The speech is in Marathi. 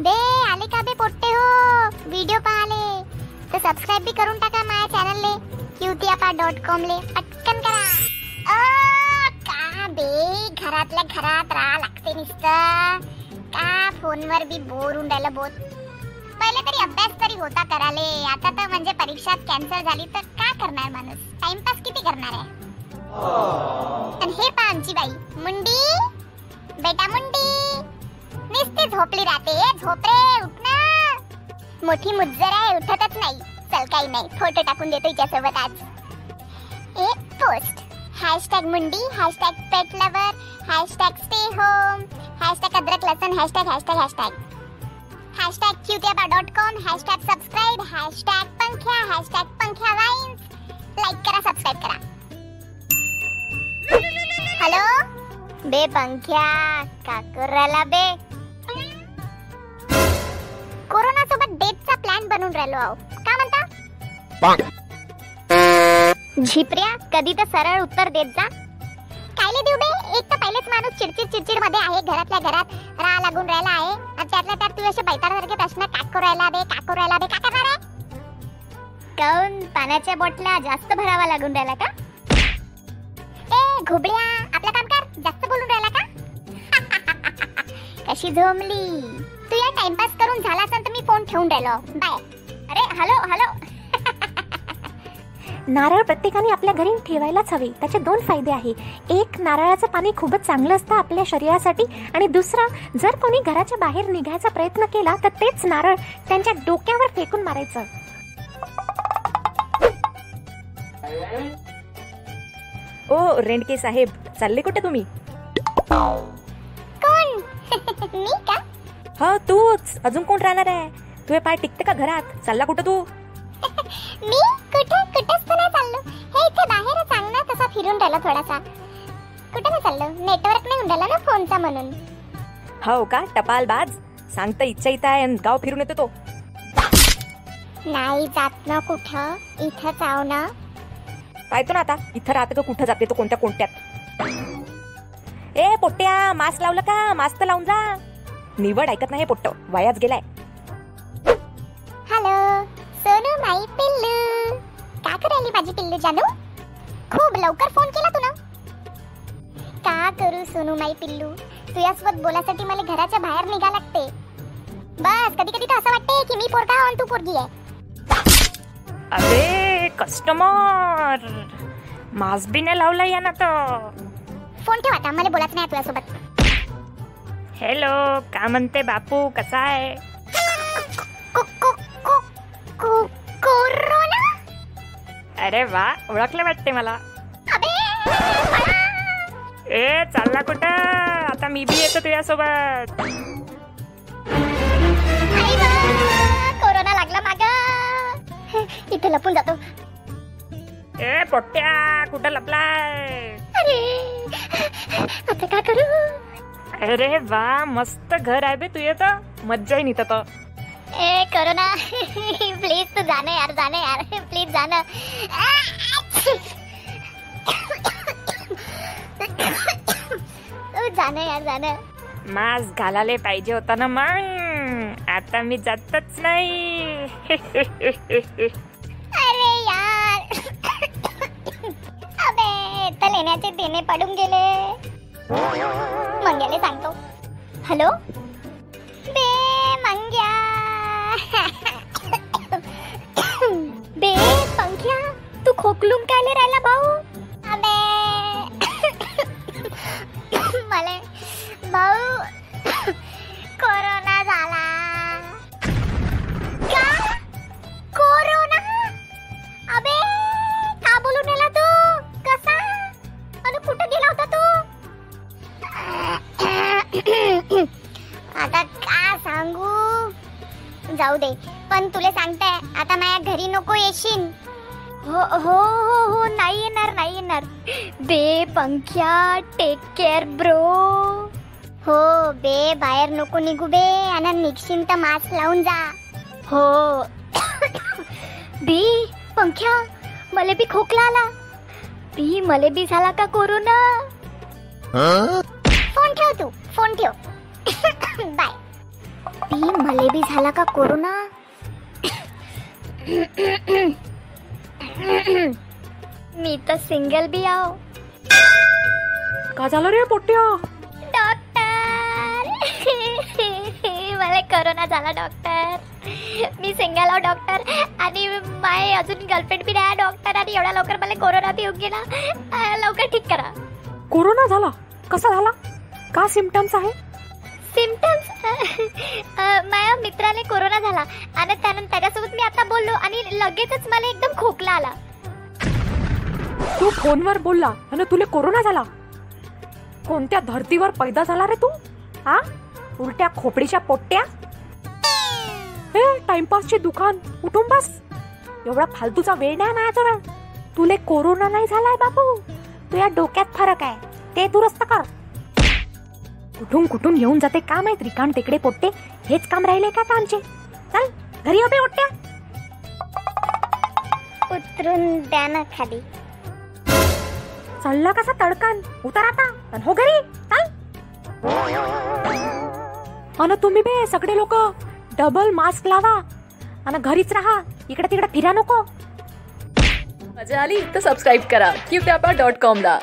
बे आले का बे पोट्टे हो? व्हिडिओ पाहाले. तर सबस्क्राईब बी करून टाका माझ्या चॅनलले क्यूतियापा डॉट कॉम ले. पटकन करा. अ, का बे? घरातल्या घरात राहा लागते नुसतं. का फोनवर बी बोर राहिलं बोत पहिले तरी अभ्यास तरी होता कराले. आता तर म्हणजे परीक्षाच कॅन्सल झाली तर का करणार माणूस? टाइमपास किती करणार आहे? आणि हे पहा आमची बाई. मुंडी? बेटा मुंडी? नुसती झोपली राहते. ए, झोप रे उठ ना. मोठी मुज्जर आहे उठतच नाही. चल काही नाही. फोटो टाकून देतो हिच्यासोबत आज. एक पोस्ट हॅशटॅग मुंडी hashtag pet lover hashtag stay home hashtag अद्रक लसन hashtag hashtag hashtag hashtag क्यूट्याबा dot com hashtag subscribe hashtag पंख्या hashtag पंख्या वाईन्स लाईक करा सबस्क्राईब करा. हॅलो बे पंख्या काकुराला बे. बनवून राहिलो आहो. का म्हणता? झिपऱ्या कधी तर सरळ उत्तर देत जा. कायले देऊ बे? एक तर पहिलेच माणूस चिडचिड चिडचिडमध्ये आहे घरातल्या घरात राहा लागून राहिला आहे. आणि त्यातल्या त्यात तू असे बैताडासारखे प्रश्न करू राहिला बे करू राहिला बे. का करणार आहे काऊन? पाण्याच्या बॉटल्या जास्त भरावा लागून राहिला का? ए घुबड्या आपलं काम कर. जास्त बोलून राहिला का? कशी झोमली. तू या टाइमपास करून झाला असेल तर मी फोन ठेवून राहिलो. बाय. Hello hello. नारळ प्रत्येकाने आपल्या घरी ठेवायलाच हवे. त्याचे दोन फायदे आहे. एक नारळाचं पाणी खूपच चांगलं असतं आपल्या शरीरासाठी. आणि दुसरं जर कोणी घराच्या बाहेर निघायचा प्रयत्न केला तर तेच नारळ त्यांच्या डोक्यावर फेकून मारायचं. ओ रेंडके साहेब चालले कुठे तुम्ही? कोण? मी का? हा तूच. अजून कोण राहणार आहे? तुझे पाय टिकते का घरात? चालला कुठं तू? मी कुठे? कुठेच तर नाही चाललो. हे इथे बाहेर चांग ना तसा फिरून राहिलो थोडासा. कुठे नाही चाललो? नेटवर्क नाही उडाला ना फोनचा म्हणून. हो का? टपाल बाज सांगता इच्छा इथं आहे आणि गाव फिरून येतो तो. नाही जात ना कुठं? इथंच आव ना. पाहतो ना आता. इथं राहतं का कुठं जाते तो कोणत्या कोणत्यात ए पोट्ट्या मास्क लावलं का? मास्क तर लावून जा. निवड ऐकत नाही हे पोट्ट. वायाच गेलाय. पिल्लू जानू खूप लवकर फोन केला तू ना. का करू सोनू माई पिल्लू? तुझ्यासोबत बोलासाठी मला घराच्या बाहेर निघा लागते. बस कधी कधी तर असं वाटते की मी पोरगा आणि तू पोरगी आहे. अरे कस्टमर मास्क बी नाही लावला या ना तर फोन ठेव आता मला बोलायचं नाही तुझ्यासोबत. हॅलो का म्हणते बापू कसा आहे? अरे वा ओळखलं वाटते मला. ए चालला कुठं? आता मी बी येतो तुझ्यासोबत. कोरोना लागला माग. इथे लपून जातो. ए पोट्ट्या कुठं लपलाय? अरे आता काय करू? अरे वा मस्त घर आहे बे तू येतं? मज्जा येईन इथं तर. ए कोरोना. प्लीज तू जाणे यार जाणे यार. प्लीज जाणं. तू जाणं यार जाणं. मास्क घालायला पाहिजे होता ना मग. आता मी जातच नाही. अरे यार. अबे तर लेण्याचे देणे पडून गेले. मंग्याले सांगतो. हॅलो? तू खोकलून कायले राहिला भाऊ? अबे. मला भाऊ कोरोना झाला. का? कोरोना? अबे का बोलून राहिला तू. कसा? आणि कुठं गेला होता तू? आता का सांगू? जाऊ दे. पण तुला सांगताय आता माझ्या घरी नको येशील. हो हो हो हो नाही येणार नाही येणार. बे पंख्या टेक केअर ब्रो हो बे बाहेर नको निघू बे आणि निघशील तर मास्क लावून जा. हो. बी पंख्या मले बी खोकला आला बी मले बी झाला का कोरोना फोन ठेव तू फोन ठेव. बाय. बी मले बी झाला का कोरोना मी तर सिंगल बी आहो. का झालं रे पोट्ट्या? डॉक्टर मला कोरोना झाला डॉक्टर मी सिंगल आहो डॉक्टर आणि माय अजून गर्लफ्रेंड बी नाही डॉक्टर आणि एवढ्या लवकर मला कोरोना बी येऊन गेला. अं, लवकर ठीक करा. कोरोना झाला? कसा झाला? का सिमटम्स आहे? सिमटम्स माझ्या मित्राने कोरोना झाला. आणि त्यानंतर त्याच्यासोबत मी आता बोललो आणि लगेचच मला एकदम खोकला आला. तू फोनवर बोलला आणि तुला कोरोना झाला. कोणत्या धर्तीवर पैदा झाला रे तू? हा उलट्या खोपडीच्या पोट्ट्या? हे टाइमपासचे दुकान उठून बस. एवढा फालतूचा वेळ नाही माझ्याजवळ तुले कोरोना नाही झालाय बापू. तुझ्या डोक्यात फरक आहे. ते दुरुस्त कर. कुठून कुठून येऊन जाते का माहीत? रिकाम टेकडे पोट्टे. हेच काम राहिले का आमचे? चल घरी उभे पोट्ट्या उतरून द्या ना खाली. चालला कसा तडकान? उतर आता अन हो घरी. चाल. अन तुम्ही बे सगळे लोक डबल मास्क लावा. आणि घरीच राहा. इकडे तिकडे फिरा नको. मजा आली तर सबस्क्राईब करा. क्यूट्यापा डॉट कॉमला